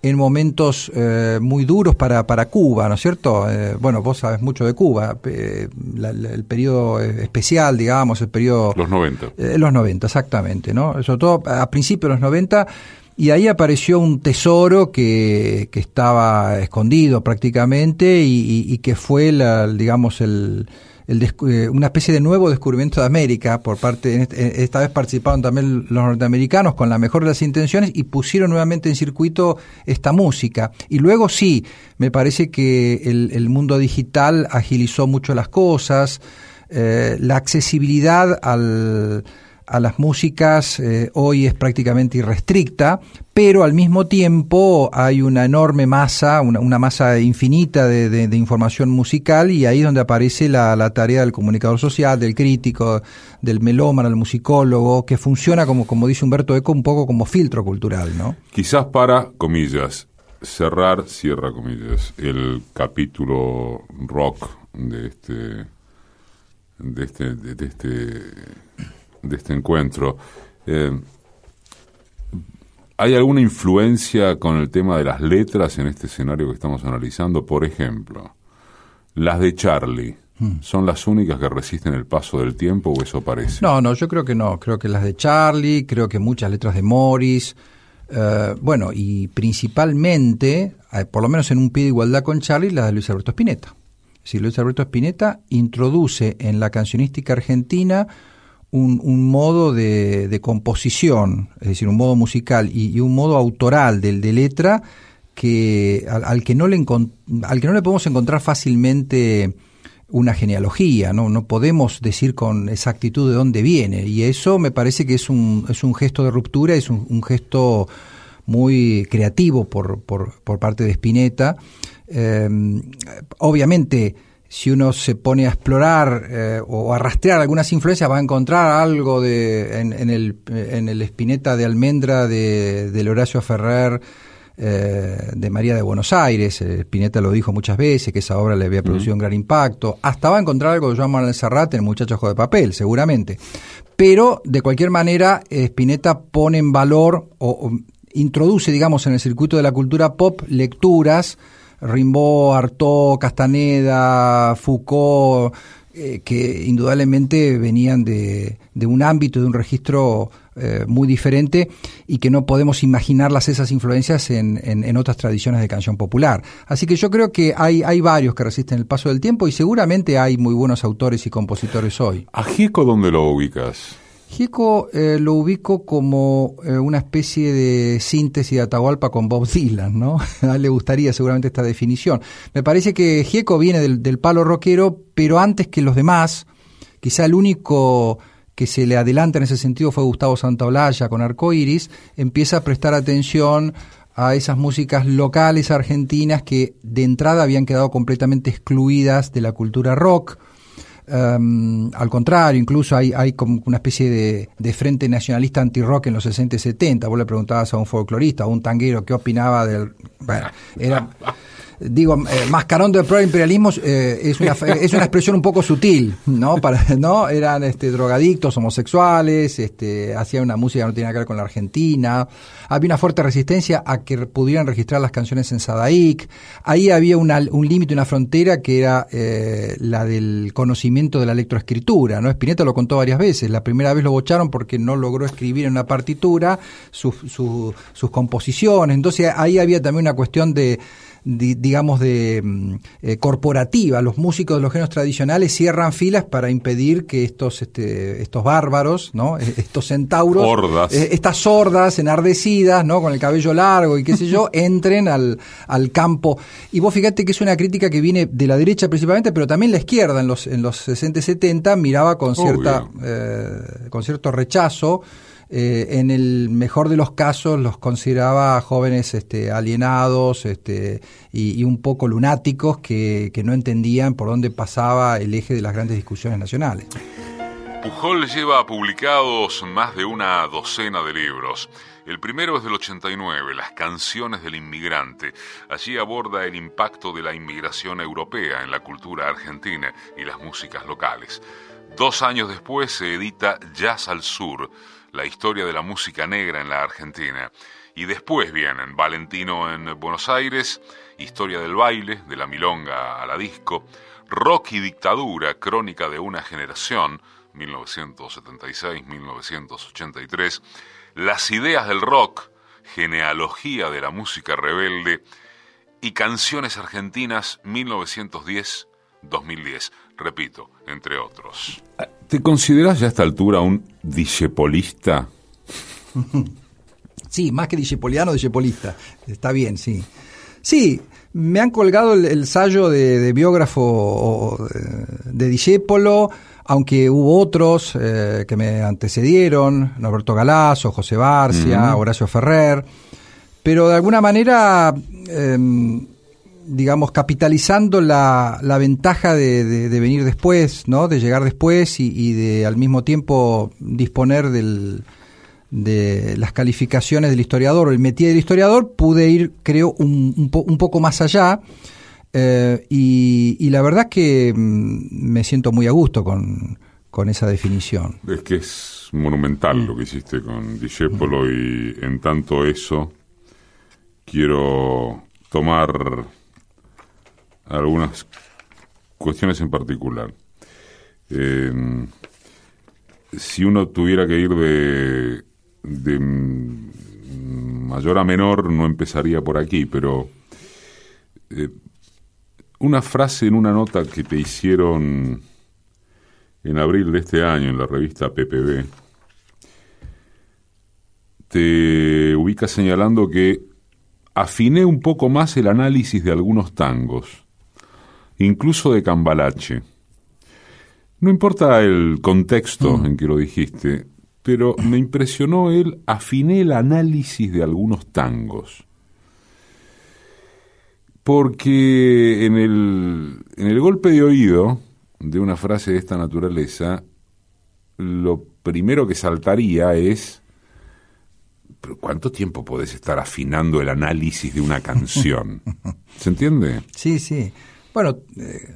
en momentos eh, muy duros para, para Cuba, ¿no es cierto? Eh, bueno, vos sabes mucho de Cuba, el periodo especial, digamos, el periodo... Los 90. Eh, los 90, exactamente, ¿no? Sobre todo a principios de los 90, y ahí apareció un tesoro que, que estaba escondido prácticamente y, y que fue, la, digamos, el eh, una especie de nuevo descubrimiento de América por parte, este, esta vez participaron también los norteamericanos con la mejor de las intenciones y pusieron nuevamente en circuito esta música. Y luego sí, me parece que el, mundo digital agilizó mucho las cosas, eh, la accesibilidad al a las músicas eh, hoy es prácticamente irrestricta, pero al mismo tiempo hay una enorme masa, una, masa infinita de, información musical y ahí es donde aparece la, tarea del comunicador social, del crítico, del melómano, del musicólogo, que funciona como, como dice Humberto Eco, un poco como filtro cultural, ¿no? Quizás para, comillas, cerrar, cierra comillas, el capítulo rock de este de este, de este de este encuentro. Eh, ¿Hay alguna influencia con el tema de las letras en este escenario que estamos analizando? Por ejemplo, las de Charlie. Hmm. ¿Son las únicas que resisten el paso del tiempo o eso parece? No, no, yo creo que no. Creo que las de Charlie, creo que muchas letras de Morris. Eh, bueno, y principalmente, eh, por lo menos en un pie de igualdad con Charlie, la de Luis Alberto Spinetta. Si Luis Alberto Spinetta introduce en la cancionística argentina un, modo de, composición, es decir, un modo musical y, un modo autoral del de letra que al, que no le al que no le podemos encontrar fácilmente una genealogía, ¿no? no podemos decir con exactitud de dónde viene y eso me parece que es un, es un gesto de ruptura, es un, gesto muy creativo por, por, por parte de Spinetta. Eh, obviamente si uno se pone a explorar eh, o a rastrear algunas influencias, va a encontrar algo de, en, el, en el Espineta de Almendra de, del Horacio Ferrer, eh, de María de Buenos Aires. Spinetta lo dijo muchas veces, que esa obra le había producido un gran impacto. Hasta va a encontrar algo de Joan Manuel Serrat en el Muchacho de Papel, seguramente. Pero, de cualquier manera, Spinetta pone en valor o introduce, digamos, en el circuito de la cultura pop lecturas Rimbaud, Artaud, Castaneda, Foucault, eh, que indudablemente venían de, de, un ámbito, de un registro eh, muy diferente y que no podemos imaginarlas esas influencias en, en, otras tradiciones de canción popular. Así que yo creo que hay, hay varios que resisten el paso del tiempo y seguramente hay muy buenos autores y compositores hoy. ¿A Gieco dónde lo ubicas? Gieco eh, lo ubico como eh, una especie de síntesis de Atahualpa con Bob Dylan, ¿no? A él le gustaría seguramente esta definición. Me parece que Gieco viene del, palo rockero, pero antes que los demás, quizá el único que se le adelanta en ese sentido fue Gustavo Santaolalla con Arcoiris, empieza a prestar atención a esas músicas locales argentinas que de entrada habían quedado completamente excluidas de la cultura rock Em, al contrario, incluso hay, hay como una especie de, de frente nacionalista anti-rock en los 60 y 70. Vos le preguntabas a un folclorista, a un tanguero, qué opinaba del... Bueno, era digo, eh, mascarón del proimperialismo eh, es, una, es una expresión un poco sutil, ¿no? Para, ¿no? Eran este, drogadictos, homosexuales, este, hacían una música que no tenía que ver con la Argentina, había una fuerte resistencia a que pudieran registrar las canciones en Sadaic, ahí había una, un límite, una frontera que era eh, la del conocimiento de la lectoescritura, ¿no? Spinetta lo contó varias veces, la primera vez lo bocharon porque no logró escribir en una partitura sus, sus composiciones, entonces ahí había también una cuestión de digamos, de mm, eh, corporativa. Los músicos de los géneros tradicionales cierran filas para impedir que estos, este, estos bárbaros, ¿no? E, estos centauros, eh, estas sordas enardecidas, ¿no? Con el cabello largo y qué sé yo, entren al, al campo. Y vos fíjate que es una crítica que viene de la derecha principalmente, pero también la izquierda en los, en los 60 y 70 miraba con, cierta, eh, con cierto rechazo eh, en el mejor de los casos los consideraba jóvenes este, alienados este, y, un poco lunáticos que, que no entendían por dónde pasaba el eje de las grandes discusiones nacionales. Pujol lleva publicados más de una docena de libros. El primero es del 89, Las canciones del inmigrante. Allí aborda el impacto de la inmigración europea en la cultura argentina y las músicas locales. Dos años después se edita Jazz al Sur, la historia de la música negra en la Argentina. Y después vienen Valentino en Buenos Aires, Historia del baile, de la milonga a la disco, Rock y dictadura, crónica de una generación, 1976-1983, Las ideas del rock, genealogía de la música rebelde, y Canciones argentinas 1910-2010 repito, entre otros. ¿Te consideras ya a esta altura un discepolista? Sí, más que discepoliano, discepolista. Está bien, sí. Sí, me han colgado el, el sallo de, biógrafo de, de aunque hubo otros eh, que me antecedieron, Norberto Galazo, José Barcia, Horacio Ferrer, pero de alguna manera em, digamos, capitalizando la, la ventaja de, de, venir después, ¿no? De llegar después y, de al mismo tiempo disponer del, de las calificaciones del historiador o el métier del historiador, pude ir, creo, un, un, poco más allá. Eh, y, y, la verdad que mm, me siento muy a gusto con, con esa definición. Es que es monumental lo que hiciste con Discepolo y en tanto eso quiero tomar algunas cuestiones en particular. Eh, si uno tuviera que ir de, mayor a menor, no empezaría por aquí, pero eh, una frase en una nota que te hicieron en abril de este año en la revista PPB, te ubica señalando que afiné un poco más el análisis de algunos tangos incluso de Cambalache. No importa el contexto mm. en que lo dijiste, pero me impresionó el afiné el análisis de algunos tangos. Porque en el, en el golpe de oído de una frase de esta naturaleza, lo primero que saltaría es, ¿cuánto tiempo podés estar afinando el análisis de una canción? ¿Se entiende? Sí, sí. Bueno, eh,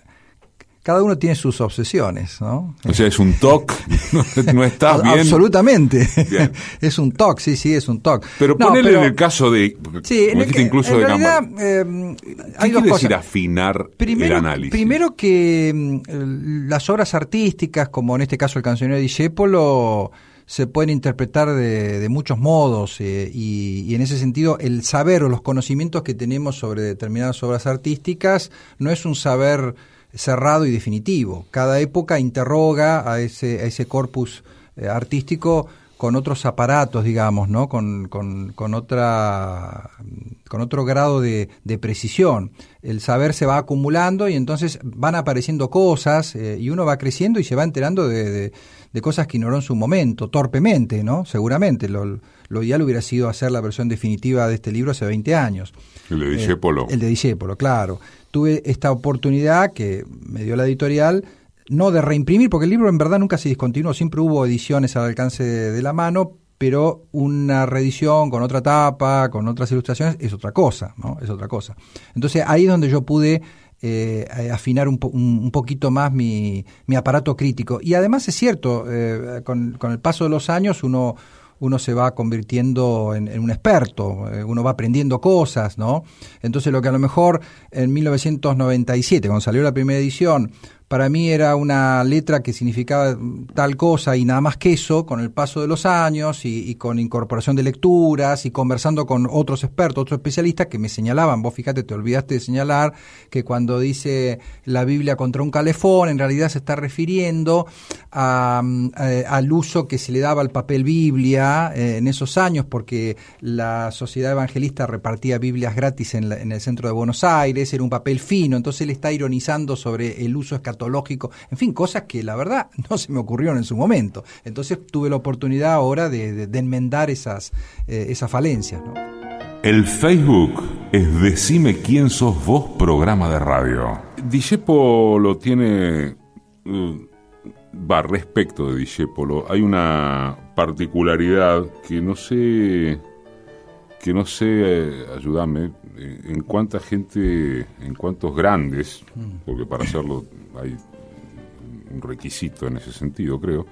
cada uno tiene sus obsesiones, ¿no? O sea, es un TOC, no, estás bien. Absolutamente. es un TOC, sí, sí, es un TOC. Pero no, ponele en el caso de. Sí, en el incluso de realidad, eh, hay ¿Qué dos decir afinar primero, el análisis? Primero que mm, las obras artísticas, como en este caso el cancionero de Discepolo, se pueden interpretar de, de muchos modos eh, y, en ese sentido el saber o los conocimientos que tenemos sobre determinadas obras artísticas no es un saber cerrado y definitivo. Cada época interroga a ese, a ese corpus eh, artístico con otros aparatos, digamos, ¿no? Con, con, con, otra, con otro grado de, precisión. El saber se va acumulando y entonces van apareciendo cosas eh, y uno va creciendo y se va enterando de, de, cosas que ignoró en su momento, torpemente, ¿no? Seguramente. Lo, lo ideal hubiera sido hacer la versión definitiva de este libro hace 20 años. El de Discepolo. Eh, el de Discepolo, claro. Tuve esta oportunidad que me dio la editorial no de reimprimir, porque el libro en verdad nunca se discontinuó, siempre hubo ediciones al alcance de, de la mano, pero una reedición con otra tapa, con otras ilustraciones, es otra cosa, ¿no? Es otra cosa. Entonces ahí es donde yo pude eh, afinar un, po un, poquito más mi, mi, aparato crítico. Y además es cierto, eh, con, con, el paso de los años uno, uno se va convirtiendo en, en un experto, eh, uno va aprendiendo cosas, ¿no? Entonces lo que a lo mejor en 1997, cuando salió la primera edición, para mí era una letra que significaba tal cosa y nada más que eso, con el paso de los años y, con incorporación de lecturas y conversando con otros expertos, otros especialistas que me señalaban, vos fíjate, te olvidaste de señalar que cuando dice la Biblia contra un calefón, en realidad se está refiriendo a, al uso que se le daba al papel Biblia eh, en esos años, porque la sociedad evangelista repartía Biblias gratis en el centro de Buenos Aires, era un papel fino, entonces él está ironizando sobre el uso escatológico en fin, cosas que la verdad no se me ocurrieron en su momento. Entonces tuve la oportunidad ahora de, de, de enmendar esas, eh, esas falencias. ¿no? El Facebook es Decime quién sos vos, programa de radio. Discepolo tiene. Va, respecto de Discepolo, hay una particularidad que no sé. que no sé, eh, ayúdame, en cuánta gente, en cuántos grandes, porque para hacerlo hay un requisito en ese sentido, creo,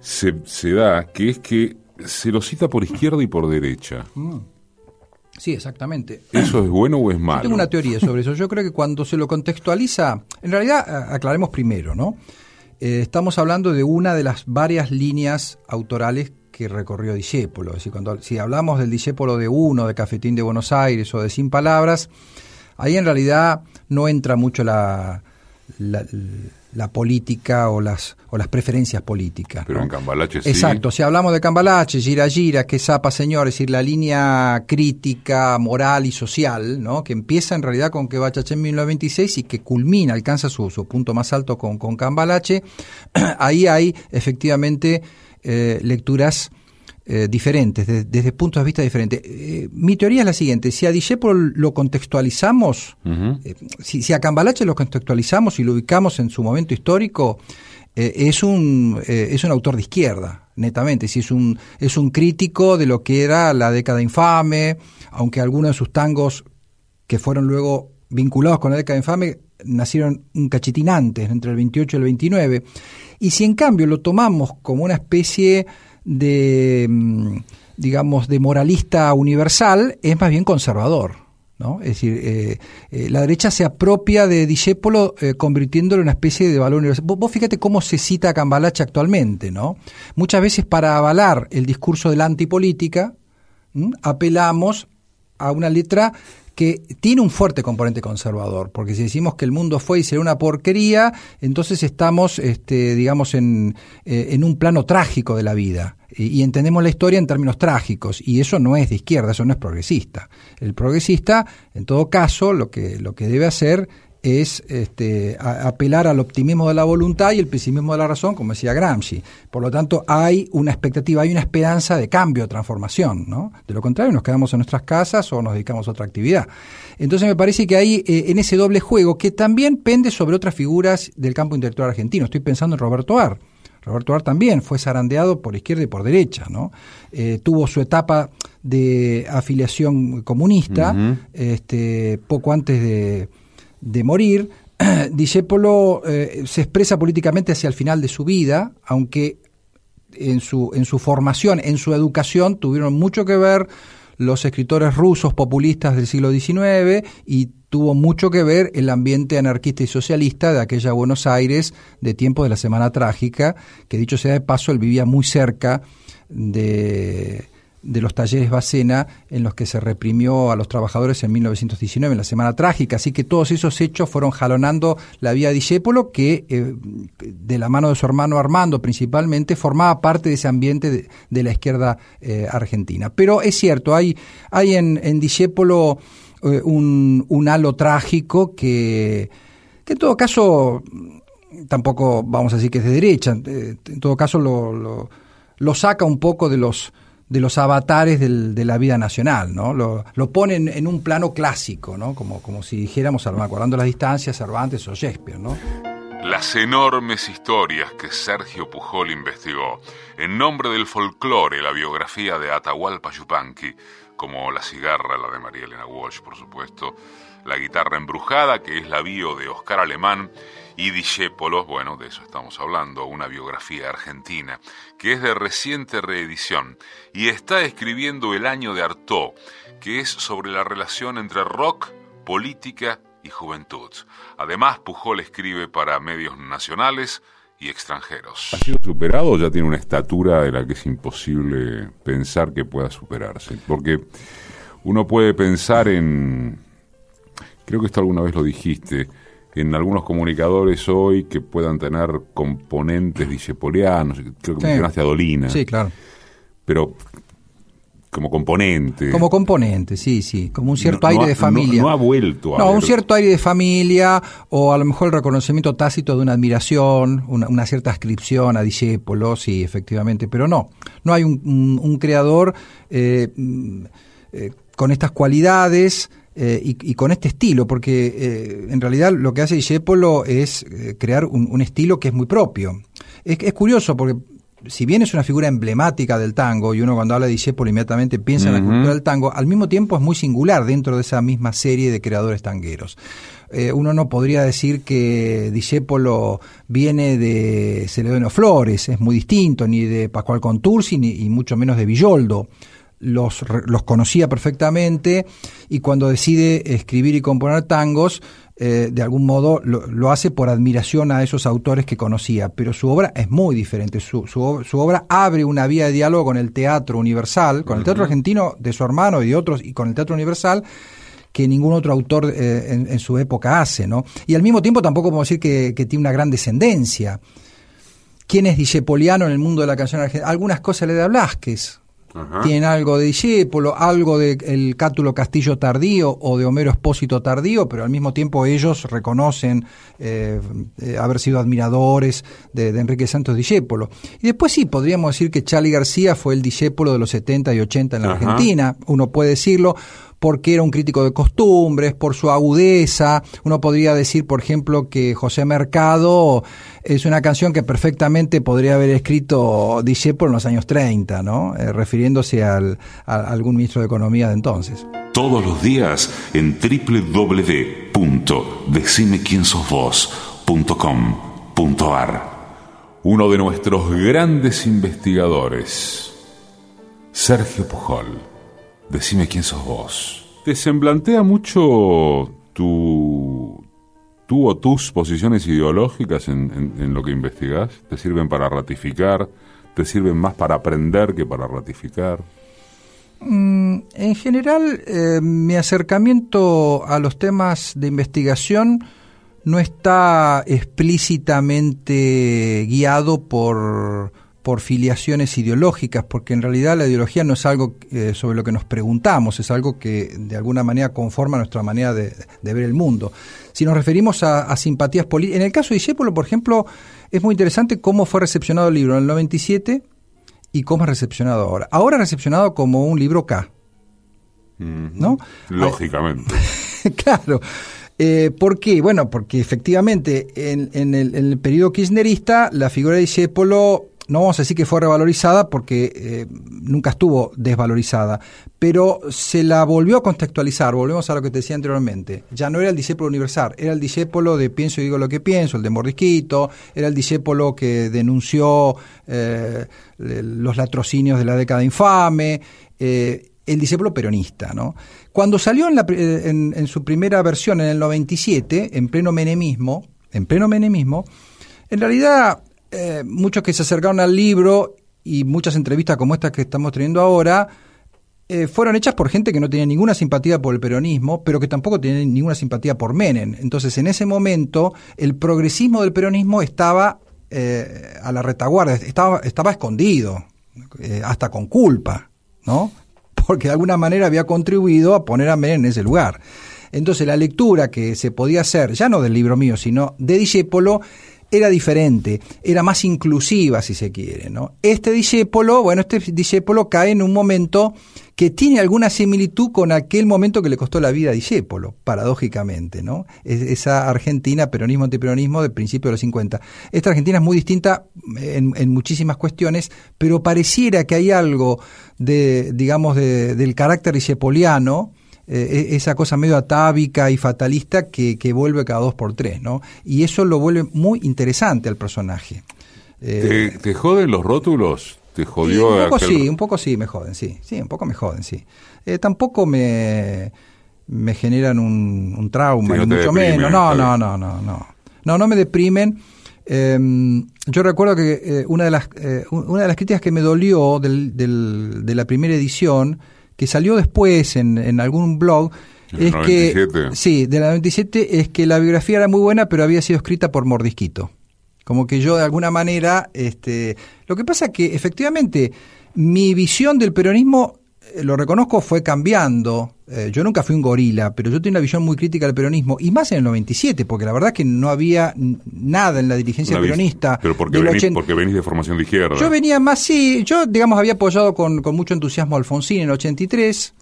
se, se, da, que es que se lo cita por izquierda y por derecha. Mm. Sí, exactamente. ¿Eso es bueno o es malo? Yo tengo una teoría sobre eso. Yo creo que cuando se lo contextualiza, en realidad aclaremos primero, ¿no? Eh, estamos hablando de una de las varias líneas autorales que recorrió Discépolo. Es decir, cuando, si hablamos del Discépolo de Uno, de Cafetín de Buenos Aires o de Sin Palabras, ahí en realidad no entra mucho la, la, la, política o las, o las preferencias políticas. Pero ¿no? en Cambalache sí. Exacto, si hablamos de Cambalache, Gira Gira, que zapa señor, es decir, la línea crítica, moral y social, ¿no? que empieza en realidad con que Bachaché en 1926 y que culmina, alcanza su, su punto más alto con, con Cambalache, ahí hay efectivamente eh, lecturas eh, diferentes, de, desde puntos de vista diferentes. Eh, mi teoría es la siguiente, si a Discepolo lo contextualizamos, uh -huh. si, si, a Cambalache lo contextualizamos y lo ubicamos en su momento histórico, es, un, es un autor de izquierda, netamente, si es un, es un crítico de lo que era la década infame, aunque algunos de sus tangos que fueron luego vinculados con la década infame nacieron un cachitín antes, entre el 28 y el 29, y si en cambio lo tomamos como una especie de, mm, digamos, de moralista universal, es más bien conservador. ¿no? Es decir, eh, eh, la derecha se apropia de Discépolo eh, convirtiéndolo en una especie de valor universal. Vos, fíjate cómo se cita a Cambalache actualmente, ¿no? Muchas veces para avalar el discurso de la antipolítica, apelamos a una letra que tiene un fuerte componente conservador, porque si decimos que el mundo fue y será una porquería, entonces estamos, este, digamos, en, eh, en un plano trágico de la vida y, entendemos la historia en términos trágicos y eso no es de izquierda, eso no es progresista. El progresista, en todo caso, lo que, lo que debe hacer es este, a, apelar al optimismo de la voluntad y el pesimismo de la razón, como decía Gramsci. Por lo tanto, hay una expectativa, hay una esperanza de cambio, de transformación. ¿no? De lo contrario, nos quedamos en nuestras casas o nos dedicamos a otra actividad. Entonces, me parece que hay eh, en ese doble juego, que también pende sobre otras figuras del campo intelectual argentino. Estoy pensando en Roberto Ar. Roberto Ar también fue zarandeado por izquierda y por derecha, ¿no? Eh, tuvo su etapa de afiliación comunista, uh -huh. este, poco antes de, de morir, Discepolo eh, se expresa políticamente hacia el final de su vida, aunque en su, en su formación, en su educación, tuvieron mucho que ver los escritores rusos populistas del siglo XIX y tuvo mucho que ver el ambiente anarquista y socialista de aquella Buenos Aires de tiempo de la Semana Trágica, que dicho sea de paso, él vivía muy cerca de, de los talleres Bacena en los que se reprimió a los trabajadores en 1919, en la Semana Trágica. Así que todos esos hechos fueron jalonando la vía de Discépolo, que eh, de la mano de su hermano Armando principalmente formaba parte de ese ambiente de, la izquierda eh, argentina. Pero es cierto, hay, hay en, en eh, un, un, halo trágico que, que en todo caso tampoco vamos a decir que es de derecha, en todo caso lo, lo, lo saca un poco de los de los avatares de la vida nacional, ¿no? Lo, lo ponen en un plano clásico, ¿no? Como, como si dijéramos, acordando las distancias, Cervantes o Shakespeare, ¿no? Las enormes historias que Sergio Pujol investigó en nombre del folclore, la biografía de Atahualpa Yupanqui, como La cigarra, la de María Elena Walsh, por supuesto, La guitarra embrujada, que es la bio de Oscar Alemán, y Discépolo, bueno, de eso estamos hablando, una biografía argentina, que es de reciente reedición, y está escribiendo El año de Artaud, que es sobre la relación entre rock, política y juventud. Además, Pujol escribe para medios nacionales y extranjeros. ¿Ha sido superado o ya tiene una estatura de la que es imposible pensar que pueda superarse? Porque uno puede pensar en, creo que esto alguna vez lo dijiste, en algunos comunicadores hoy que puedan tener componentes discepolianos, creo que sí. mencionaste a Dolina. Sí, claro. Pero como componente. Como componente, sí, sí, como un cierto aire de familia. No, ha vuelto a No, un cierto aire de familia o a lo mejor el reconocimiento tácito de una admiración, una, cierta ascripción a Discépolo, sí, efectivamente, pero no, no hay un, creador eh, mm, eh, con estas cualidades eh, y, con este estilo, porque eh, en realidad lo que hace Discepolo es eh, crear un, estilo que es muy propio. Es, es, curioso porque si bien es una figura emblemática del tango y uno cuando habla de Discepolo inmediatamente piensa en la cultura del tango, al mismo tiempo es muy singular dentro de esa misma serie de creadores tangueros. uno no podría decir que Discepolo viene de Celedonio Flores, es muy distinto, ni de Pascual Contursi, ni y mucho menos de Villoldo los, los conocía perfectamente y cuando decide escribir y componer tangos, eh, de algún modo lo, hace por admiración a esos autores que conocía, pero su obra es muy diferente. Su, su, obra abre una vía de diálogo con el teatro universal, con el teatro argentino de su hermano y de otros, y con el teatro universal que ningún otro autor eh, en, su época hace, ¿no? Y al mismo tiempo tampoco podemos decir que, que tiene una gran descendencia. ¿Quién es Discepoliano en el mundo de la canción argentina? Algunas cosas le da Blasquez, tienen algo de Discépolo, algo del el Cátulo Castillo tardío o de Homero Espósito tardío, pero al mismo tiempo ellos reconocen eh, eh, haber sido admiradores de, Enrique Santos Discépolo. Y después sí, podríamos decir que Charlie García fue el Discépolo de los 70 y 80 en la Argentina, uno puede decirlo, porque era un crítico de costumbres, por su agudeza. Uno podría decir, por ejemplo, que José Mercado es una canción que perfectamente podría haber escrito Discepolo en los años 30, ¿no? Eh, refiriéndose al, a algún ministro de Economía de entonces. Todos los días en www.decimequiensosvos.com.ar Uno de nuestros grandes investigadores, Sergio Pujol Decime quién sos vos. ¿Te semblantea mucho tu, tú o tus posiciones ideológicas en, lo que investigás? ¿Te sirven para ratificar? ¿Te sirven más para aprender que para ratificar? Mm, en general, eh, mi acercamiento a los temas de investigación no está explícitamente guiado por por filiaciones ideológicas, porque en realidad la ideología no es algo eh, sobre lo que nos preguntamos, es algo que de alguna manera conforma nuestra manera de, ver el mundo. Si nos referimos a, simpatías políticas, en el caso de Discépolo, por ejemplo, es muy interesante cómo fue recepcionado el libro en el 97 y cómo es recepcionado ahora. Ahora es recepcionado como un libro K. ¿No? Lógicamente. claro. Eh, ¿Por qué? Bueno, porque efectivamente en, el, en, el, periodo kirchnerista la figura de Discépolo no vamos a decir que fue revalorizada porque eh, nunca estuvo desvalorizada, pero se la volvió a contextualizar, volvemos a lo que te decía anteriormente, ya no era el discípulo universal, era el discípulo de pienso y digo lo que pienso, el de Mordisquito, era el discípulo que denunció eh, los latrocinios de la década infame, eh, el discípulo peronista, ¿no? Cuando salió en, la, en, su primera versión, en el 97, en pleno menemismo, en pleno menemismo, en realidad eh, muchos que se acercaron al libro y muchas entrevistas como estas que estamos teniendo ahora, eh, fueron hechas por gente que no tenía ninguna simpatía por el peronismo, pero que tampoco tenía ninguna simpatía por Menem. Entonces, en ese momento, el progresismo del peronismo estaba eh, a la retaguardia, estaba, estaba escondido, hasta con culpa, ¿no? Porque de alguna manera había contribuido a poner a Menem en ese lugar. Entonces, la lectura que se podía hacer, ya no del libro mío, sino de Discépolo, era diferente, era más inclusiva, si se quiere. ¿no? Este discépolo, bueno, este discépolo cae en un momento que tiene alguna similitud con aquel momento que le costó la vida a Discépolo, paradójicamente, ¿no? esa Argentina, peronismo antiperonismo, de principio de los 50. Esta Argentina es muy distinta en, en muchísimas cuestiones, pero pareciera que hay algo de, digamos, de, del carácter discepoliano, eh, e-, esa cosa medio atávica y fatalista que, que, vuelve cada dos por tres, ¿no? Y eso lo vuelve muy interesante al personaje. Eh, ¿Te, joden los rótulos? ¿Te jodió? un poco sí, un poco sí me joden, sí. Sí, un poco me joden, sí. Eh, tampoco me, me generan un, un trauma, ni mucho menos. No, no, no, no, no. No, no me deprimen. Em, yo recuerdo que una, de las, una de las críticas que me dolió del, del, de la primera edición que salió después en, en algún blog, es 97. que sí, de la 97 es que la biografía era muy buena, pero había sido escrita por Mordisquito. Como que yo de alguna manera, este, lo que pasa que efectivamente mi visión del peronismo lo reconozco, fue cambiando. Eh, yo nunca fui un gorila, pero yo tengo una visión muy crítica del peronismo, y más en el 97, porque la verdad es que no había nada en la dirigencia peronista. Pero porque, venís, porque venís de formación de izquierda. Yo venía más, sí, yo digamos había apoyado con, con mucho entusiasmo a Alfonsín en el 83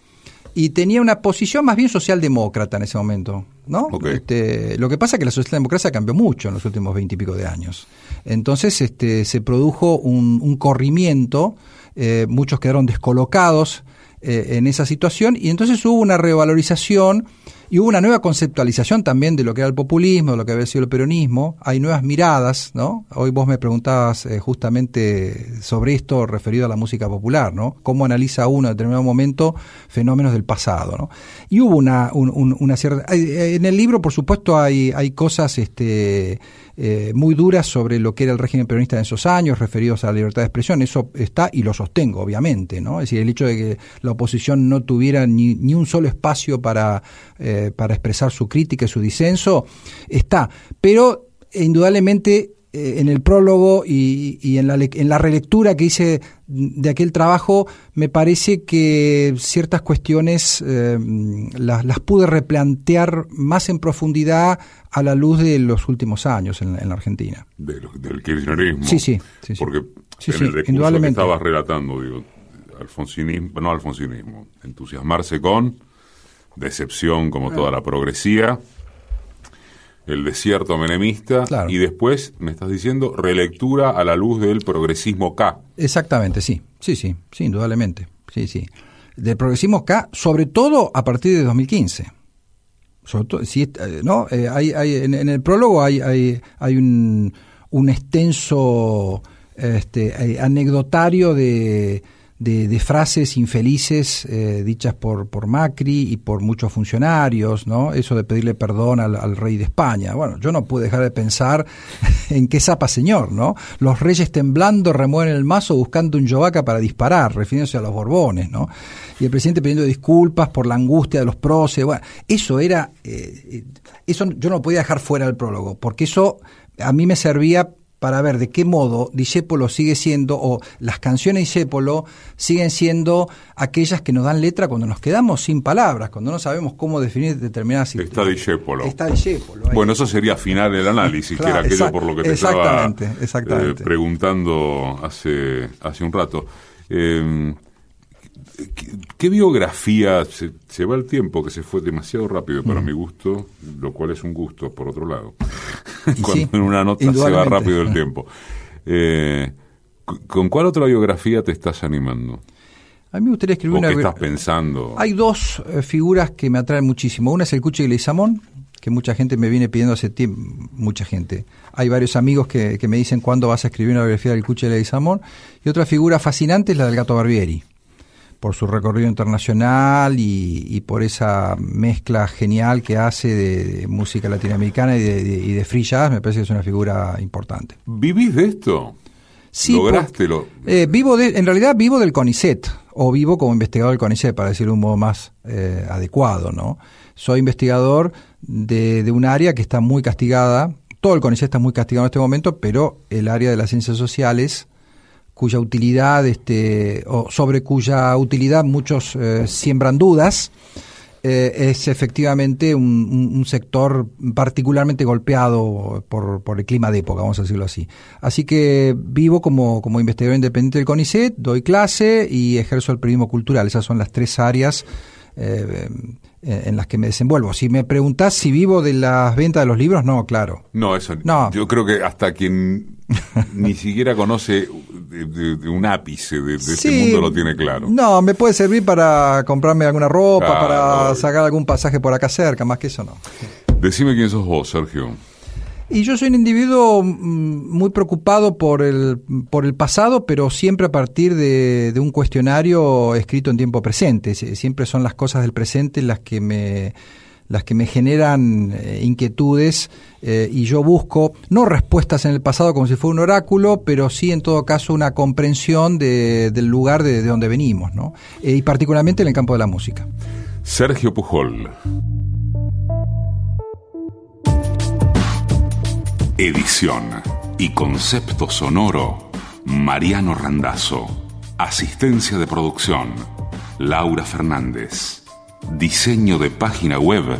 y tenía una posición más bien socialdemócrata en ese momento, ¿no? Este, lo que pasa es que la socialdemocracia cambió mucho en los últimos veintipico de años. Entonces este, se produjo un, un corrimiento, eh, muchos quedaron descolocados, eh, en esa situación. Y entonces hubo una revalorización y hubo una nueva conceptualización también de lo que era el populismo, de lo que había sido el peronismo. Hay nuevas miradas, ¿no? Hoy vos me preguntabas eh, justamente sobre esto referido a la música popular, ¿no? Cómo analiza uno en determinado momento fenómenos del pasado, ¿no? Y hubo una, una cierta... En el libro, por supuesto, hay, hay cosas este, eh, muy duras sobre lo que era el régimen peronista en esos años, referidos a la libertad de expresión. Eso está y lo sostengo, obviamente, ¿no? Es decir, el hecho de que la oposición no tuviera ni, ni un solo espacio para, eh, para expresar su crítica y su disenso, está. Pero indudablemente eh, en el prólogo y, y en, la, en, la, relectura que hice de aquel trabajo, me parece que ciertas cuestiones eh, las, las, pude replantear más en profundidad a la luz de los últimos años en, en la Argentina. De del kirchnerismo. Sí, sí. sí, Porque en el recurso que estabas relatando, digo, alfonsinismo, no alfonsinismo, entusiasmarse con, decepción como toda la progresía, el desierto menemista y después, me estás diciendo, relectura a la luz del progresismo K. Exactamente, sí, sí, sí, sí, indudablemente, sí, sí. Del progresismo K, sobre todo a partir de 2015. Sobre todo, si, eh, ¿no? Eh, hay, hay, en, el prólogo hay, hay, hay un, un extenso este, eh, anecdotario de de, frases infelices eh, dichas por, por Macri y por muchos funcionarios, ¿no? Eso de pedirle perdón al, rey de España. Bueno, yo no pude dejar de pensar en qué zapa señor, ¿no? Los reyes temblando remueven el mazo buscando un yovaca para disparar, refiriéndose a los Borbones, ¿no? Y el presidente pidiendo disculpas por la angustia de los próceres. Bueno, eso era, eh, eso yo no podía dejar fuera del prólogo, porque eso a mí me servía para ver de qué modo Discépolo sigue siendo, o las canciones de Discépolo siguen siendo aquellas que nos dan letra cuando nos quedamos sin palabras, cuando no sabemos cómo definir determinadas situaciones. Está Discépolo. Está Discépolo. Bueno, eso sería final del análisis, que era aquello por lo que te estaba eh, preguntando hace, hace un rato. Eh, ¿Qué, biografía se, va el tiempo que se fue demasiado rápido para mm. mi gusto, lo cual es un gusto por otro lado, cuando en una nota se va rápido el tiempo? Eh, ¿Con cuál otra biografía te estás animando? A mí me gustaría escribir una... ¿Qué estás pensando? Hay dos eh, figuras que me atraen muchísimo. Una es el Cuchi Leizamón, que mucha gente me viene pidiendo hace tiempo, mucha gente. Hay varios amigos que, me dicen cuándo vas a escribir una biografía del Cuchi Leizamón. Y otra figura fascinante es la del Gato Barbieri por su recorrido internacional y, por esa mezcla genial que hace de, música latinoamericana y de, free jazz, me parece que es una figura importante. ¿Vivís de esto? Sí, ¿Lograste eh, vivo de, en realidad vivo del CONICET, o vivo como investigador del CONICET, para decirlo de un modo más eh, adecuado, ¿no? Soy investigador de, de un área que está muy castigada, todo el CONICET está muy castigado en este momento, pero el área de las ciencias sociales cuya utilidad, este, o sobre cuya utilidad muchos eh, siembran dudas, eh, es efectivamente un, sector particularmente golpeado por, por, el clima de época, vamos a decirlo así. Así que vivo como, como investigador independiente del CONICET, doy clase y ejerzo el periodismo cultural. Esas son las tres áreas eh, en las que me desenvuelvo. Si me preguntás si vivo de las ventas de los libros, no, claro. No, eso no. Yo creo que hasta quien ni siquiera conoce de, un ápice de, este mundo lo tiene claro. No, me puede servir para comprarme alguna ropa, para sacar algún pasaje por acá cerca, más que eso no. Decime quién sos vos, Sergio. Y yo soy un individuo mm, muy preocupado por el, por el pasado, pero siempre a partir de, un cuestionario escrito en tiempo presente. Siempre son las cosas del presente las que me, las que me generan eh, inquietudes eh, y yo busco no respuestas en el pasado como si fuera un oráculo, pero sí en todo caso una comprensión del lugar de, donde venimos, ¿no? Eh, y particularmente en el campo de la música. Sergio Pujol. Edición y concepto sonoro, Mariano Randazzo. Asistencia de producción, Laura Fernández. Diseño de página web,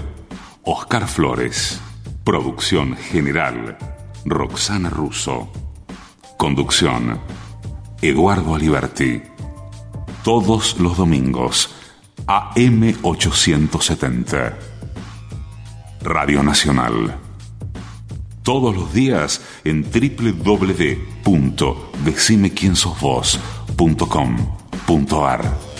Oscar Flores. Producción general, Roxana Russo. Conducción, Eduardo Aliberti. Todos los domingos, AM870. Radio Nacional todos los días en www.decimequiensosvos.com.ar.